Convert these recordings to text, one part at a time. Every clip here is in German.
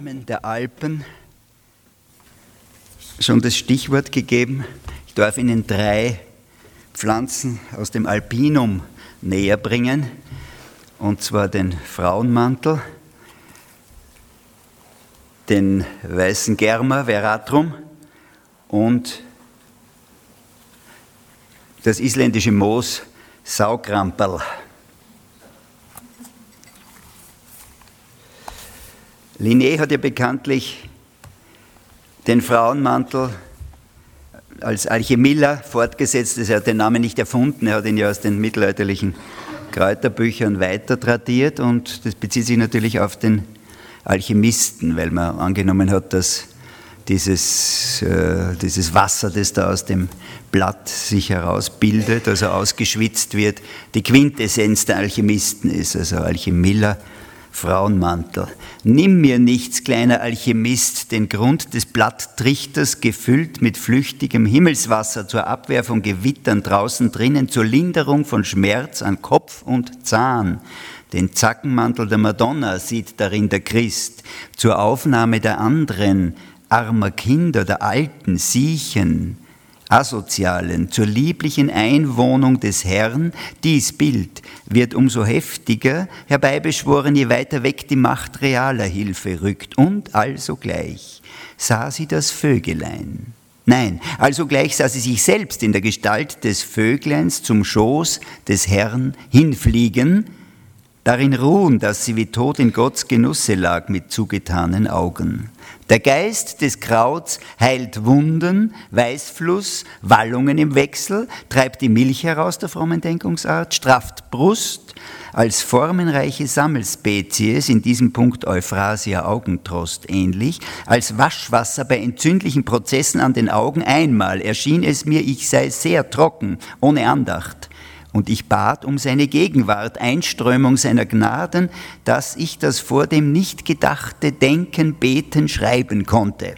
Atmen der Alpen schon das Stichwort gegeben. Ich darf Ihnen drei Pflanzen aus dem Alpinum näher bringen, und zwar den Frauenmantel, den weißen Germa veratrum und das isländische Moos Saugramperl. Linné hat ja bekanntlich den Frauenmantel als Alchemiller fortgesetzt. Er hat den Namen nicht erfunden, er hat ihn ja aus den mittelalterlichen Kräuterbüchern weiter tradiert und das bezieht sich natürlich auf den Alchemisten, weil man angenommen hat, dass dieses, äh, dieses Wasser, das da aus dem Blatt sich herausbildet, also ausgeschwitzt wird, die Quintessenz der Alchemisten ist, also Alchemiller Frauenmantel. Nimm mir nichts, kleiner Alchemist, den Grund des Blatttrichters gefüllt mit flüchtigem Himmelswasser zur Abwehr von Gewittern draußen drinnen, zur Linderung von Schmerz an Kopf und Zahn. Den Zackenmantel der Madonna sieht darin der Christ, zur Aufnahme der anderen, armer Kinder, der Alten, Siechen, Asozialen zur lieblichen Einwohnung des Herrn, dies Bild wird umso heftiger herbeibeschworen, je weiter weg die Macht realer Hilfe rückt. Und alsogleich sah sie das Vögelein. Nein, alsogleich sah sie sich selbst in der Gestalt des Vögleins zum Schoß des Herrn hinfliegen, darin ruhen, dass sie wie tot in Gottes Genusse lag mit zugetanen Augen. Der Geist des Krauts heilt Wunden, Weißfluss, Wallungen im Wechsel, treibt die Milch heraus der frommen Denkungsart, strafft Brust. Als formenreiche Sammelspezies, in diesem Punkt Euphrasia Augentrost ähnlich, als Waschwasser bei entzündlichen Prozessen an den Augen einmal erschien es mir, ich sei sehr trocken, ohne Andacht und ich bat um seine Gegenwart, Einströmung seiner Gnaden, dass ich das vor dem nicht gedachte Denken, Beten, Schreiben konnte.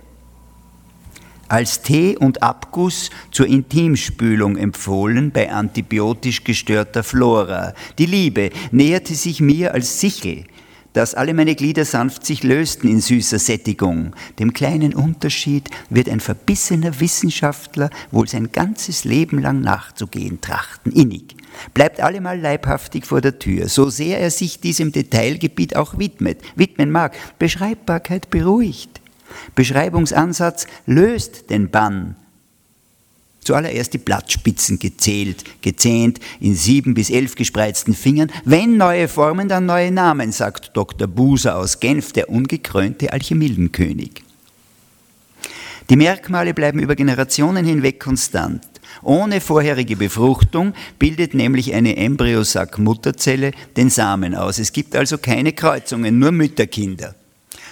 Als Tee und Abguss zur Intimspülung empfohlen bei antibiotisch gestörter Flora. Die Liebe näherte sich mir als Sichel, dass alle meine Glieder sanft sich lösten in süßer Sättigung. Dem kleinen Unterschied wird ein verbissener Wissenschaftler wohl sein ganzes Leben lang nachzugehen trachten, innig bleibt allemal leibhaftig vor der Tür, so sehr er sich diesem Detailgebiet auch widmet, widmen mag. Beschreibbarkeit beruhigt. Beschreibungsansatz löst den Bann. Zuallererst die Blattspitzen gezählt, gezähnt, in sieben bis elf gespreizten Fingern. Wenn neue Formen, dann neue Namen, sagt Dr. Buser aus Genf, der ungekrönte Alchemildenkönig. Die Merkmale bleiben über Generationen hinweg konstant. Ohne vorherige Befruchtung bildet nämlich eine Embryosack-Mutterzelle den Samen aus. Es gibt also keine Kreuzungen, nur Mütterkinder.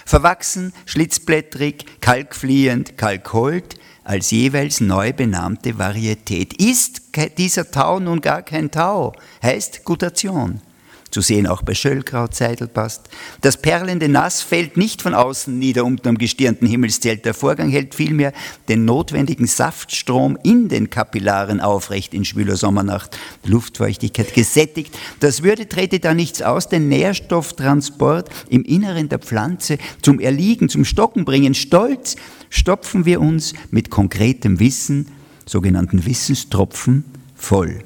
Verwachsen, schlitzblättrig, kalkfliehend, kalkholt, als jeweils neu benannte Varietät. Ist dieser Tau nun gar kein Tau, heißt Gutation zu sehen auch bei Schöllkraut, Seidelbast. Das perlende Nass fällt nicht von außen nieder unter dem gestirnten Himmelszelt. Der Vorgang hält vielmehr den notwendigen Saftstrom in den Kapillaren aufrecht in schwüler Sommernacht. Luftfeuchtigkeit gesättigt. Das würde trete da nichts aus, den Nährstofftransport im Inneren der Pflanze zum Erliegen, zum Stocken bringen. Stolz stopfen wir uns mit konkretem Wissen, sogenannten Wissenstropfen, voll.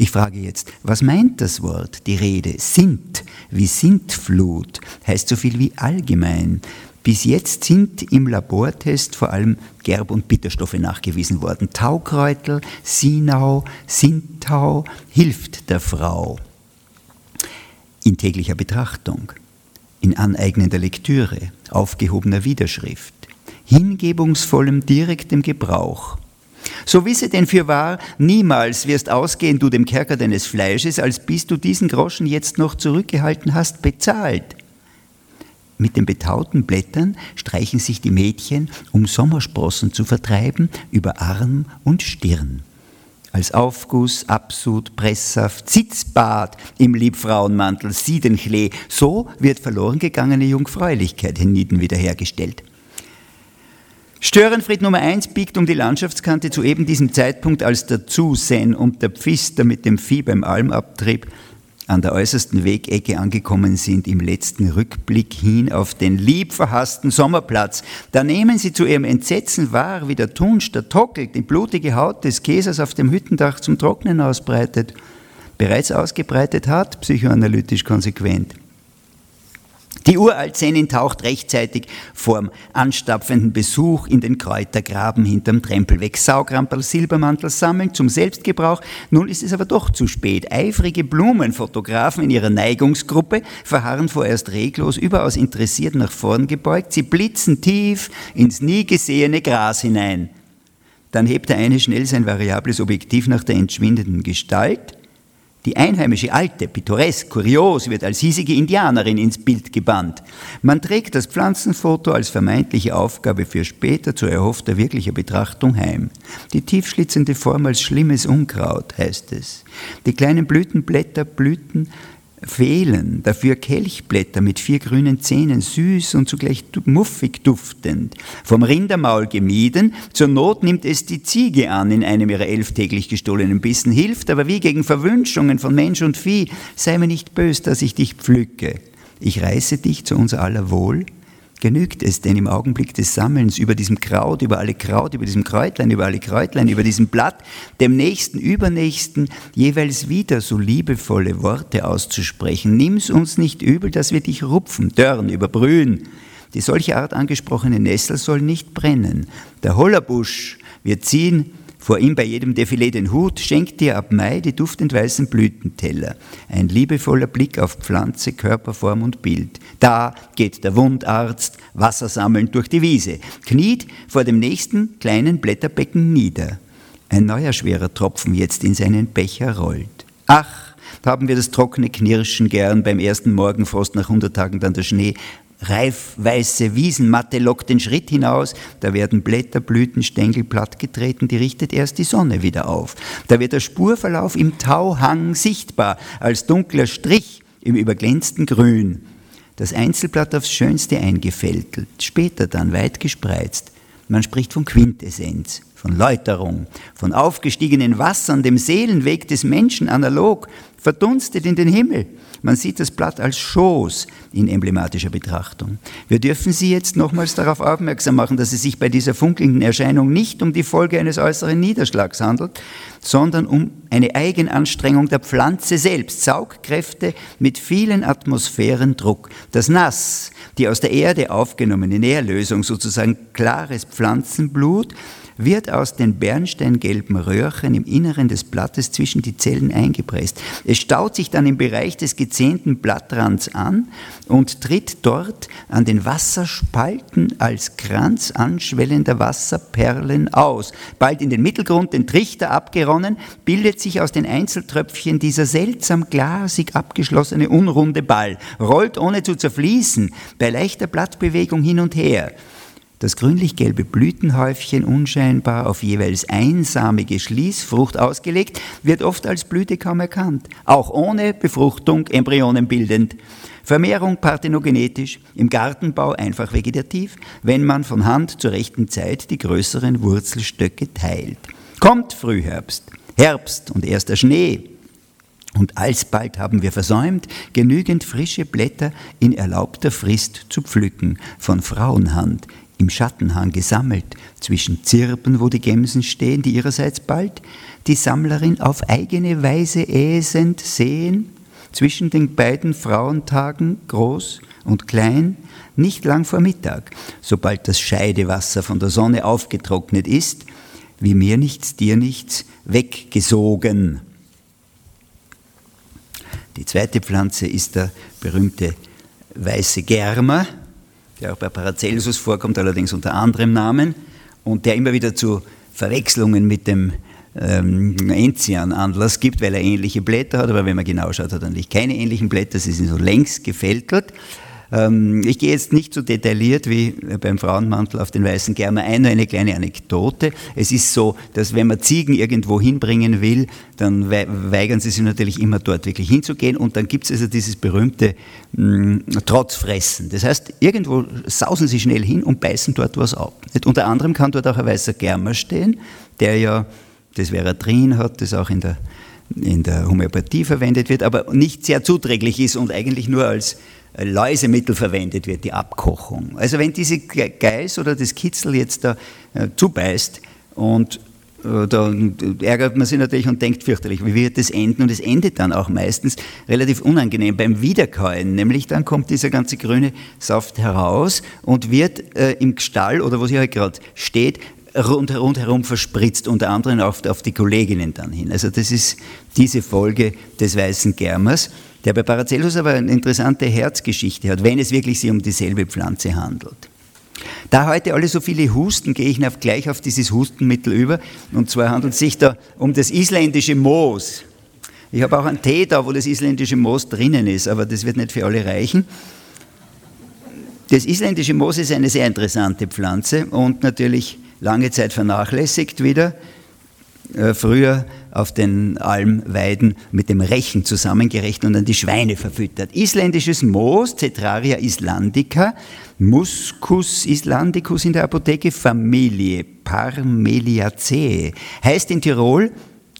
Ich frage jetzt, was meint das Wort, die Rede? Sind, wie Sintflut, heißt so viel wie allgemein. Bis jetzt sind im Labortest vor allem Gerb- und Bitterstoffe nachgewiesen worden. Taukräutel, Sinau, Sintau hilft der Frau. In täglicher Betrachtung, in aneignender Lektüre, aufgehobener Widerschrift, hingebungsvollem direktem Gebrauch, so wisse denn für wahr, niemals wirst ausgehen du dem Kerker deines Fleisches, als bis du diesen Groschen jetzt noch zurückgehalten hast, bezahlt. Mit den betauten Blättern streichen sich die Mädchen, um Sommersprossen zu vertreiben, über Arm und Stirn. Als Aufguss, Absud, Presssaft, Sitzbad im Liebfrauenmantel, Siedenklee, so wird verloren gegangene Jungfräulichkeit hienieden wiederhergestellt. Störenfried Nummer 1 biegt um die Landschaftskante zu eben diesem Zeitpunkt, als der Zusen und der Pfister mit dem Vieh beim Almabtrieb an der äußersten Wegecke angekommen sind, im letzten Rückblick hin auf den liebverhassten Sommerplatz. Da nehmen sie zu ihrem Entsetzen wahr, wie der Tunsch, der Tockel, die blutige Haut des Käsers auf dem Hüttendach zum Trocknen ausbreitet. Bereits ausgebreitet hat, psychoanalytisch konsequent. Die Uraltsenin taucht rechtzeitig vorm anstapfenden Besuch in den Kräutergraben hinterm Trempel weg. Saugramperl, Silbermantel sammeln zum Selbstgebrauch. Nun ist es aber doch zu spät. Eifrige Blumenfotografen in ihrer Neigungsgruppe verharren vorerst reglos, überaus interessiert nach vorn gebeugt. Sie blitzen tief ins nie gesehene Gras hinein. Dann hebt der eine schnell sein variables Objektiv nach der entschwindenden Gestalt die einheimische Alte, pittoresk, kurios, wird als hiesige Indianerin ins Bild gebannt. Man trägt das Pflanzenfoto als vermeintliche Aufgabe für später zu erhoffter wirklicher Betrachtung heim. Die tiefschlitzende Form als schlimmes Unkraut, heißt es. Die kleinen Blütenblätter blüten fehlen dafür Kelchblätter mit vier grünen Zähnen, süß und zugleich muffig duftend. Vom Rindermaul gemieden, zur Not nimmt es die Ziege an in einem ihrer elf täglich gestohlenen Bissen, hilft aber wie gegen Verwünschungen von Mensch und Vieh, sei mir nicht bös, dass ich dich pflücke. Ich reiße dich zu unser aller Wohl, Genügt es denn im Augenblick des Sammelns über diesem Kraut, über alle Kraut, über diesem Kräutlein, über alle Kräutlein, über diesem Blatt, dem nächsten, übernächsten jeweils wieder so liebevolle Worte auszusprechen? Nimm's uns nicht übel, dass wir dich rupfen, dörren, überbrühen. Die solche Art angesprochene Nessel soll nicht brennen. Der Hollerbusch wird ziehen vor ihm bei jedem Defilé den Hut, schenkt dir ab Mai die duftend weißen Blütenteller. Ein liebevoller Blick auf Pflanze, Körperform und Bild. Da geht der Wundarzt Wasser sammelnd durch die Wiese, kniet vor dem nächsten kleinen Blätterbecken nieder. Ein neuer schwerer Tropfen jetzt in seinen Becher rollt. Ach, haben wir das trockene Knirschen gern beim ersten Morgenfrost nach hundert Tagen dann der Schnee reifweiße Wiesenmatte lockt den Schritt hinaus, da werden Blätter, Blüten, Stängel plattgetreten, die richtet erst die Sonne wieder auf. Da wird der Spurverlauf im Tauhang sichtbar, als dunkler Strich im überglänzten Grün. Das Einzelblatt aufs Schönste eingefältelt, später dann weit gespreizt. Man spricht von Quintessenz, von Läuterung, von aufgestiegenen Wassern, dem Seelenweg des Menschen analog, verdunstet in den Himmel. Man sieht das Blatt als Schoß in emblematischer Betrachtung. Wir dürfen Sie jetzt nochmals darauf aufmerksam machen, dass es sich bei dieser funkelnden Erscheinung nicht um die Folge eines äußeren Niederschlags handelt, sondern um eine Eigenanstrengung der Pflanze selbst, Saugkräfte mit vielen Atmosphären Druck. Das Nass, die aus der Erde aufgenommene Nährlösung, sozusagen klares Pflanzenblut, wird aus den bernsteingelben Röhrchen im Inneren des Blattes zwischen die Zellen eingepresst. Es staut sich dann im Bereich des gezähnten Blattrands an und tritt dort an den Wasserspalten als Kranz anschwellender Wasserperlen aus. Bald in den Mittelgrund, den Trichter abgeronnen, bildet sich aus den Einzeltröpfchen dieser seltsam glasig abgeschlossene unrunde Ball, rollt ohne zu zerfließen, bei leichter Blattbewegung hin und her. Das grünlich-gelbe Blütenhäufchen, unscheinbar auf jeweils einsamige Schließfrucht ausgelegt, wird oft als Blüte kaum erkannt, auch ohne Befruchtung embryonenbildend. Vermehrung parthenogenetisch, im Gartenbau einfach vegetativ, wenn man von Hand zur rechten Zeit die größeren Wurzelstöcke teilt. Kommt Frühherbst, Herbst und erster Schnee, und alsbald haben wir versäumt, genügend frische Blätter in erlaubter Frist zu pflücken, von Frauenhand, im Schattenhang gesammelt, zwischen Zirpen, wo die Gemsen stehen, die ihrerseits bald die Sammlerin auf eigene Weise äsend sehen, zwischen den beiden Frauentagen, groß und klein, nicht lang vor Mittag, sobald das Scheidewasser von der Sonne aufgetrocknet ist, wie mir nichts, dir nichts, weggesogen. Die zweite Pflanze ist der berühmte weiße Germer, der auch bei Paracelsus vorkommt, allerdings unter anderem Namen, und der immer wieder zu Verwechslungen mit dem ähm, Enzian Anlass gibt, weil er ähnliche Blätter hat, aber wenn man genau schaut, hat er natürlich keine ähnlichen Blätter, sie sind so längs gefältelt. Ähm, ich gehe jetzt nicht so detailliert wie beim Frauenmantel auf den weißen Germer ein, nur eine kleine Anekdote. Es ist so, dass wenn man Ziegen irgendwo hinbringen will, dann weigern sie sich natürlich immer dort wirklich hinzugehen und dann gibt es also dieses berühmte mh, Trotzfressen. Das heißt, irgendwo sausen sie schnell hin und beißen dort was ab. Nicht? Unter anderem kann dort auch ein weißer Germer stehen, der ja das Veratrin hat, das auch in der in der Homöopathie verwendet wird, aber nicht sehr zuträglich ist und eigentlich nur als Läusemittel verwendet wird, die Abkochung. Also wenn diese Geiß oder das Kitzel jetzt da äh, zubeißt und äh, da ärgert man sich natürlich und denkt fürchterlich, wie wird das enden? Und es endet dann auch meistens relativ unangenehm beim Wiederkäuen. Nämlich dann kommt dieser ganze grüne Saft heraus und wird äh, im Stall oder wo sie halt gerade steht, rund, rundherum verspritzt, unter anderem auf, auf die Kolleginnen dann hin. Also das ist diese Folge des weißen Germers, der bei Paracelsus aber eine interessante Herzgeschichte hat, wenn es wirklich sich um dieselbe Pflanze handelt. Da heute alle so viele husten, gehe ich gleich auf dieses Hustenmittel über. Und zwar handelt es sich da um das isländische Moos. Ich habe auch einen Tee da, wo das isländische Moos drinnen ist, aber das wird nicht für alle reichen. Das isländische Moos ist eine sehr interessante Pflanze und natürlich lange Zeit vernachlässigt wieder. Äh, früher auf den Almweiden mit dem Rechen zusammengerechnet und an die Schweine verfüttert. Isländisches Moos, Cetraria islandica, Muscus islandicus in der Apotheke, Familie Parmeliaceae. Heißt in Tirol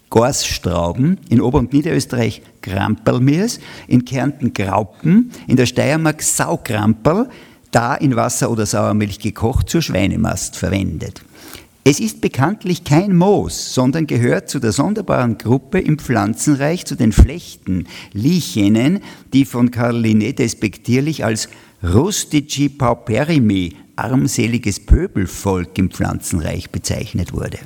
Gorsstrauben, in Ober- und Niederösterreich Grampelmirs, in Kärnten Graupen, in der Steiermark Saugrampel, da in Wasser oder Sauermilch gekocht, zur Schweinemast verwendet. Es ist bekanntlich kein Moos, sondern gehört zu der sonderbaren Gruppe im Pflanzenreich zu den Flechten, Lichenen, die von Karl Linné despektierlich als Rustici pauperimi, armseliges Pöbelvolk im Pflanzenreich bezeichnet wurde.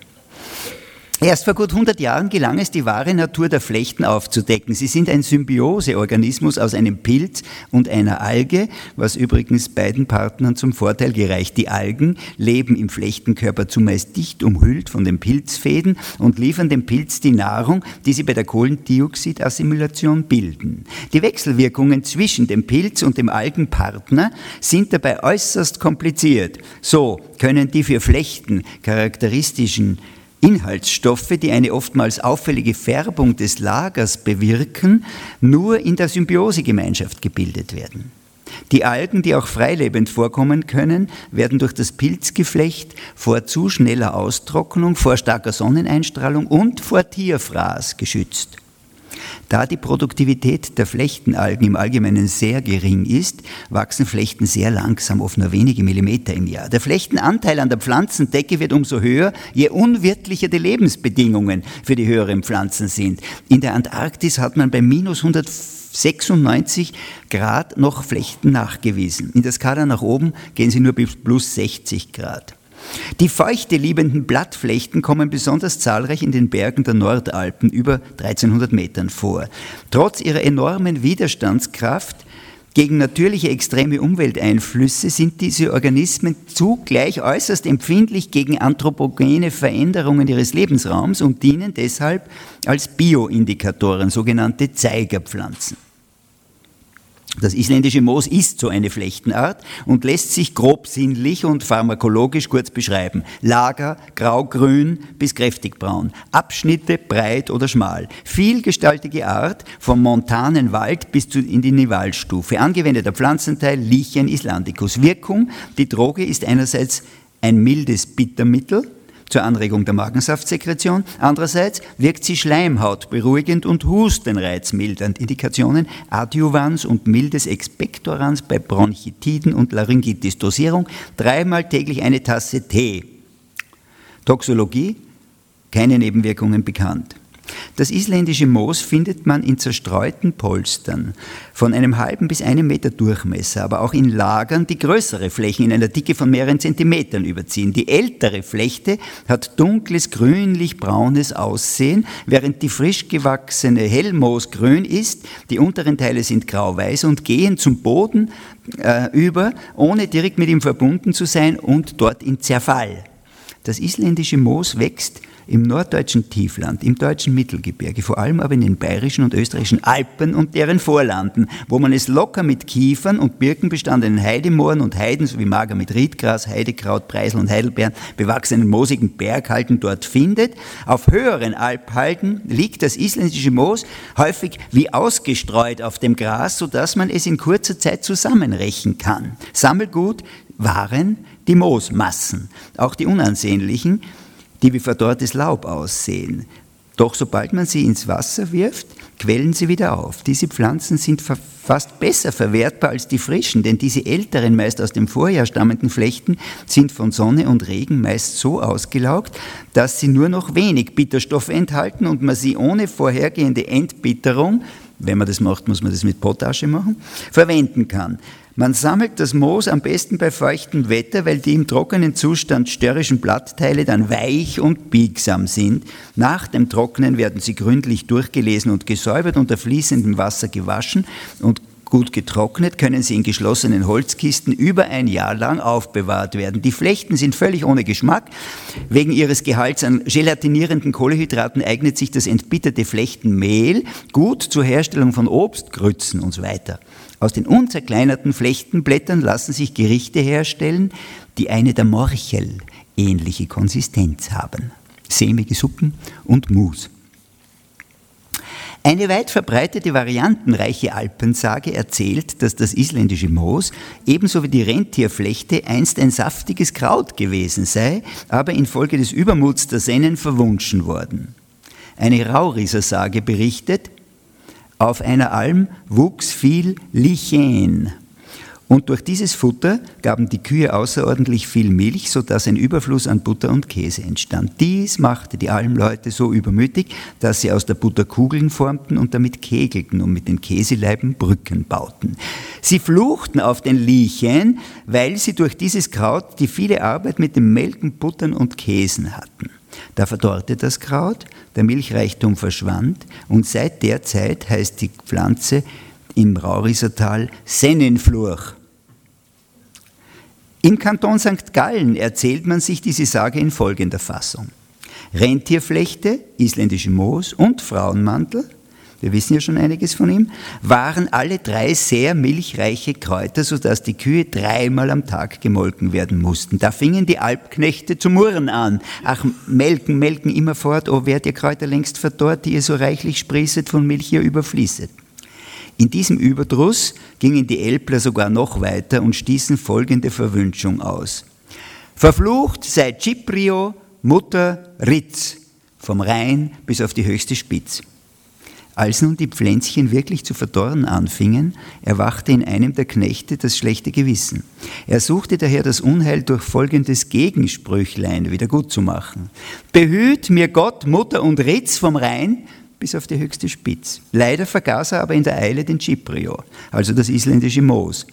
Erst vor gut 100 Jahren gelang es, die wahre Natur der Flechten aufzudecken. Sie sind ein Symbioseorganismus aus einem Pilz und einer Alge, was übrigens beiden Partnern zum Vorteil gereicht. Die Algen leben im Flechtenkörper zumeist dicht umhüllt von den Pilzfäden und liefern dem Pilz die Nahrung, die sie bei der Kohlendioxidassimilation bilden. Die Wechselwirkungen zwischen dem Pilz und dem Algenpartner sind dabei äußerst kompliziert. So können die für Flechten charakteristischen Inhaltsstoffe, die eine oftmals auffällige Färbung des Lagers bewirken, nur in der Symbiosegemeinschaft gebildet werden. Die Algen, die auch freilebend vorkommen können, werden durch das Pilzgeflecht vor zu schneller Austrocknung, vor starker Sonneneinstrahlung und vor Tierfraß geschützt. Da die Produktivität der Flechtenalgen im Allgemeinen sehr gering ist, wachsen Flechten sehr langsam, oft nur wenige Millimeter im Jahr. Der Flechtenanteil an der Pflanzendecke wird umso höher, je unwirtlicher die Lebensbedingungen für die höheren Pflanzen sind. In der Antarktis hat man bei minus 196 Grad noch Flechten nachgewiesen. In der Skala nach oben gehen sie nur bis plus 60 Grad. Die feuchte liebenden Blattflechten kommen besonders zahlreich in den Bergen der Nordalpen über 1300 Metern vor. Trotz ihrer enormen Widerstandskraft gegen natürliche extreme Umwelteinflüsse sind diese Organismen zugleich äußerst empfindlich gegen anthropogene Veränderungen ihres Lebensraums und dienen deshalb als Bioindikatoren, sogenannte Zeigerpflanzen. Das isländische Moos ist so eine Flechtenart und lässt sich grob sinnlich und pharmakologisch kurz beschreiben. Lager, grau-grün bis kräftig braun. Abschnitte breit oder schmal. Vielgestaltige Art vom montanen Wald bis zu in die Nivalstufe. Angewendeter Pflanzenteil Lichen islandicus. Wirkung, die Droge ist einerseits ein mildes Bittermittel, zur Anregung der Magensaftsekretion. Andererseits wirkt sie schleimhautberuhigend und hustenreizmildernd. Indikationen Adjuvans und mildes Expektorans bei Bronchitiden und Laryngitis. Dosierung dreimal täglich eine Tasse Tee. Toxologie keine Nebenwirkungen bekannt. Das isländische Moos findet man in zerstreuten Polstern von einem halben bis einem Meter Durchmesser, aber auch in Lagern, die größere Flächen in einer Dicke von mehreren Zentimetern überziehen. Die ältere Flechte hat dunkles grünlich-braunes Aussehen, während die frisch gewachsene Hellmoos grün ist. Die unteren Teile sind grau-weiß und gehen zum Boden äh, über, ohne direkt mit ihm verbunden zu sein und dort in Zerfall. Das isländische Moos wächst im norddeutschen Tiefland, im deutschen Mittelgebirge, vor allem aber in den bayerischen und österreichischen Alpen und deren Vorlanden, wo man es locker mit Kiefern und Birken bestandenen Heidemooren und Heiden sowie mager mit Riedgras, Heidekraut, Preisel und Heidelbeeren bewachsenen moosigen Berghalten dort findet. Auf höheren Alphalden liegt das isländische Moos häufig wie ausgestreut auf dem Gras, sodass man es in kurzer Zeit zusammenrechen kann. Sammelgut waren die Moosmassen, auch die unansehnlichen, die wie verdorrtes Laub aussehen. Doch sobald man sie ins Wasser wirft, quellen sie wieder auf. Diese Pflanzen sind fast besser verwertbar als die frischen, denn diese älteren, meist aus dem Vorjahr stammenden Flechten sind von Sonne und Regen meist so ausgelaugt, dass sie nur noch wenig Bitterstoff enthalten und man sie ohne vorhergehende Entbitterung, wenn man das macht, muss man das mit Potasche machen, verwenden kann. Man sammelt das Moos am besten bei feuchtem Wetter, weil die im trockenen Zustand störrischen Blattteile dann weich und biegsam sind. Nach dem Trocknen werden sie gründlich durchgelesen und gesäubert, unter fließendem Wasser gewaschen und gut getrocknet, können sie in geschlossenen Holzkisten über ein Jahr lang aufbewahrt werden. Die Flechten sind völlig ohne Geschmack. Wegen ihres Gehalts an gelatinierenden Kohlehydraten eignet sich das entbitterte Flechtenmehl gut zur Herstellung von Obst, Grützen und so weiter. Aus den unzerkleinerten Flechtenblättern lassen sich Gerichte herstellen, die eine der Morchel ähnliche Konsistenz haben. Sämige Suppen und Mus. Eine weit verbreitete variantenreiche Alpensage erzählt, dass das isländische Moos ebenso wie die Rentierflechte einst ein saftiges Kraut gewesen sei, aber infolge des Übermuts der Sennen verwunschen worden. Eine Rauriser Sage berichtet, auf einer Alm wuchs viel Lichen. Und durch dieses Futter gaben die Kühe außerordentlich viel Milch, sodass ein Überfluss an Butter und Käse entstand. Dies machte die Almleute so übermütig, dass sie aus der Butter Kugeln formten und damit kegelten und mit den Käseleiben Brücken bauten. Sie fluchten auf den Lichen, weil sie durch dieses Kraut die viele Arbeit mit dem Melken, Buttern und Käsen hatten. Da verdorrte das Kraut, der Milchreichtum verschwand und seit der Zeit heißt die Pflanze im Raurisertal Sennenflurch. Im Kanton St. Gallen erzählt man sich diese Sage in folgender Fassung. Rentierflechte, isländische Moos und Frauenmantel – wir wissen ja schon einiges von ihm, waren alle drei sehr milchreiche Kräuter, sodass die Kühe dreimal am Tag gemolken werden mussten. Da fingen die Alpknechte zu murren an. Ach, melken, melken immerfort, oh, wer ihr Kräuter längst verdorrt, die ihr so reichlich sprießet, von Milch ihr überfließet. In diesem Überdruss gingen die Elbler sogar noch weiter und stießen folgende Verwünschung aus. Verflucht sei Ciprio, Mutter Ritz, vom Rhein bis auf die höchste Spitze. Als nun die Pflänzchen wirklich zu verdorren anfingen, erwachte in einem der Knechte das schlechte Gewissen. Er suchte daher das Unheil durch folgendes Gegensprüchlein wieder gut zu machen. Behüt mir Gott, Mutter und Ritz vom Rhein bis auf die höchste Spitz. Leider vergaß er aber in der Eile den Ciprio, also das isländische Moos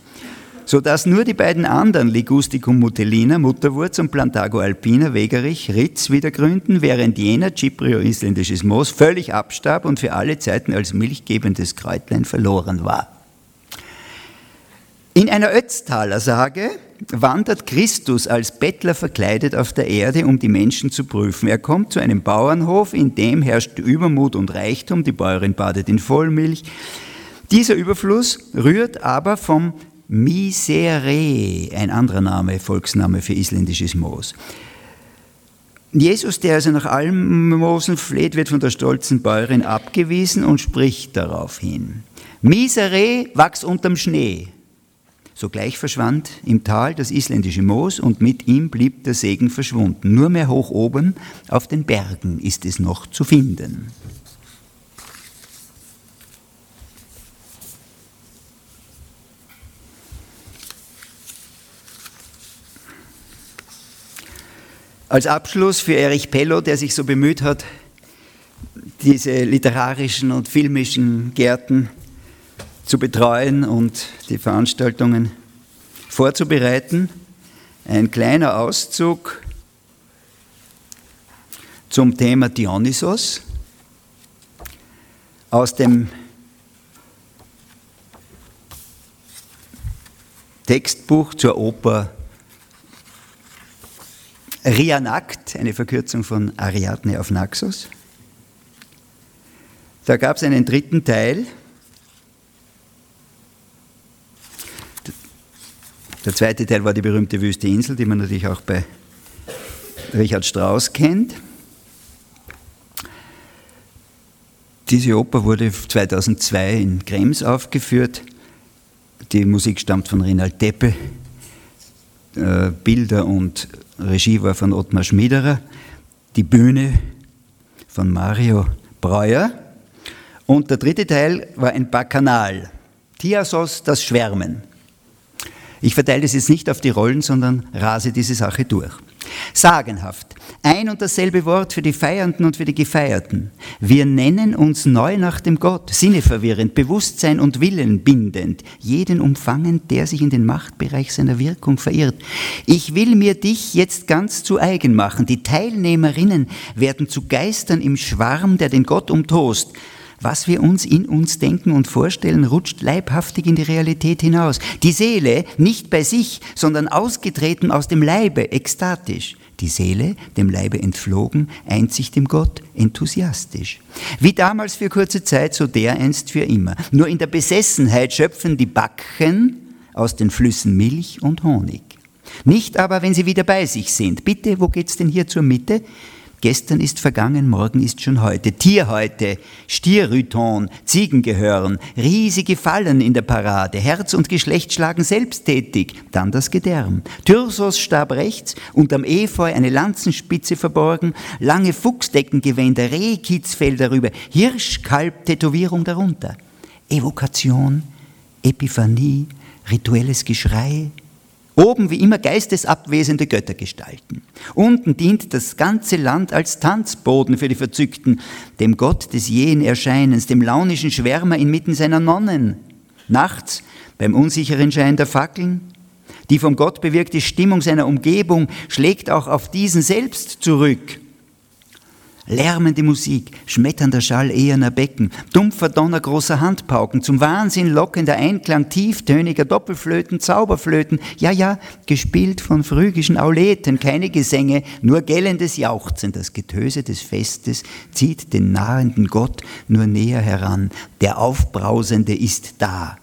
sodass nur die beiden anderen Ligusticum mutellina, Mutterwurz und Plantago alpina, Wegerich, Ritz wieder gründen, während jener, Ciprio isländisches Moos, völlig abstarb und für alle Zeiten als milchgebendes Kräutlein verloren war. In einer Ötztaler Sage wandert Christus als Bettler verkleidet auf der Erde, um die Menschen zu prüfen. Er kommt zu einem Bauernhof, in dem herrscht Übermut und Reichtum, die Bäuerin badet in Vollmilch. Dieser Überfluss rührt aber vom Misere, ein anderer Name, Volksname für isländisches Moos. Jesus, der also nach Almosen fleht, wird von der stolzen Bäuerin abgewiesen und spricht daraufhin. Misere, wachs unterm Schnee. Sogleich verschwand im Tal das isländische Moos und mit ihm blieb der Segen verschwunden. Nur mehr hoch oben auf den Bergen ist es noch zu finden. Als Abschluss für Erich Pello, der sich so bemüht hat, diese literarischen und filmischen Gärten zu betreuen und die Veranstaltungen vorzubereiten, ein kleiner Auszug zum Thema Dionysos aus dem Textbuch zur Oper Rianakt, eine Verkürzung von Ariadne auf Naxos. Da gab es einen dritten Teil. Der zweite Teil war die berühmte Wüste Insel, die man natürlich auch bei Richard Strauss kennt. Diese Oper wurde 2002 in Krems aufgeführt. Die Musik stammt von Rinald Teppe. Äh, Bilder und Regie war von Ottmar Schmiederer, die Bühne von Mario Breuer. Und der dritte Teil war ein Bacchanal. Thiasos, das Schwärmen. Ich verteile das jetzt nicht auf die Rollen, sondern rase diese Sache durch. Sagenhaft. Ein und dasselbe Wort für die Feiernden und für die Gefeierten. Wir nennen uns neu nach dem Gott, sinneverwirrend, Bewusstsein und Willen bindend, jeden umfangend, der sich in den Machtbereich seiner Wirkung verirrt. Ich will mir dich jetzt ganz zu eigen machen. Die Teilnehmerinnen werden zu Geistern im Schwarm, der den Gott umtost. Was wir uns in uns denken und vorstellen, rutscht leibhaftig in die Realität hinaus. Die Seele nicht bei sich, sondern ausgetreten aus dem Leibe, ekstatisch. Die Seele, dem Leibe entflogen, einzig dem Gott, enthusiastisch. Wie damals für kurze Zeit, so dereinst für immer. Nur in der Besessenheit schöpfen die Backen aus den Flüssen Milch und Honig. Nicht aber, wenn sie wieder bei sich sind. Bitte, wo geht's denn hier zur Mitte? Gestern ist vergangen, morgen ist schon heute. Tierhäute, Stierrüton, Ziegengehören, riesige Fallen in der Parade, Herz und Geschlecht schlagen selbsttätig, dann das Gedärm. Thyrsos starb rechts, unterm Efeu eine Lanzenspitze verborgen, lange Fuchsdeckengewänder, Rehkitzfell darüber, Hirschkalb-Tätowierung darunter. Evokation, Epiphanie, rituelles Geschrei, Oben wie immer geistesabwesende Göttergestalten. Unten dient das ganze Land als Tanzboden für die Verzückten, dem Gott des jähen Erscheinens, dem launischen Schwärmer inmitten seiner Nonnen. Nachts, beim unsicheren Schein der Fackeln, die vom Gott bewirkte Stimmung seiner Umgebung schlägt auch auf diesen selbst zurück. Lärmende Musik, schmetternder Schall eherner Becken, dumpfer Donner großer Handpauken, zum Wahnsinn lockender Einklang tieftöniger Doppelflöten, Zauberflöten, ja, ja, gespielt von phrygischen Auleten, keine Gesänge, nur gellendes Jauchzen, das Getöse des Festes zieht den nahenden Gott nur näher heran, der Aufbrausende ist da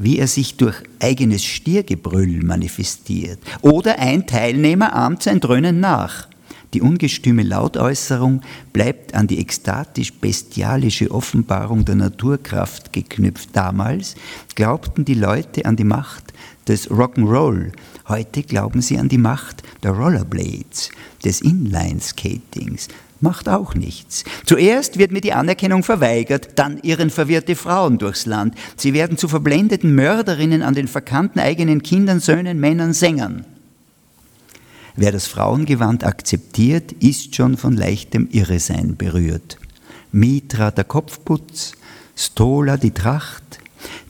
wie er sich durch eigenes Stiergebrüll manifestiert. Oder ein Teilnehmer ahmt sein Dröhnen nach. Die ungestüme Lautäußerung bleibt an die ekstatisch-bestialische Offenbarung der Naturkraft geknüpft. Damals glaubten die Leute an die Macht des Rock'n'Roll. Heute glauben sie an die Macht der Rollerblades, des Inline-Skatings. Macht auch nichts. Zuerst wird mir die Anerkennung verweigert, dann irren verwirrte Frauen durchs Land. Sie werden zu verblendeten Mörderinnen an den verkannten eigenen Kindern, Söhnen, Männern, Sängern. Wer das Frauengewand akzeptiert, ist schon von leichtem Irresein berührt. Mitra der Kopfputz, Stola die Tracht,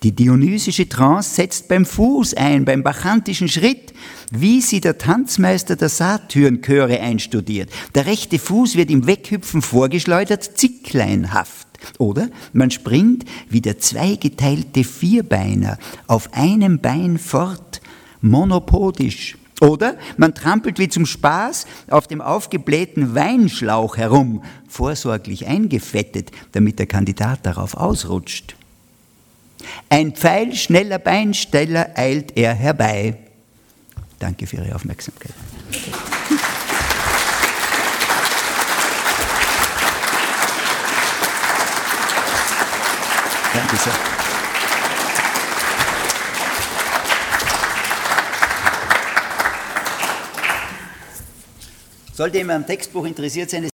die dionysische Trance setzt beim Fuß ein, beim bachantischen Schritt, wie sie der Tanzmeister der Saturnchöre einstudiert. Der rechte Fuß wird im Weghüpfen vorgeschleudert, zickleinhaft. Oder man springt wie der zweigeteilte Vierbeiner auf einem Bein fort, monopodisch, oder man trampelt wie zum Spaß auf dem aufgeblähten Weinschlauch herum, vorsorglich eingefettet, damit der Kandidat darauf ausrutscht. Ein pfeilschneller Beinsteller eilt er herbei. Danke für Ihre Aufmerksamkeit. Danke sehr. Sollte jemand am Textbuch interessiert sein,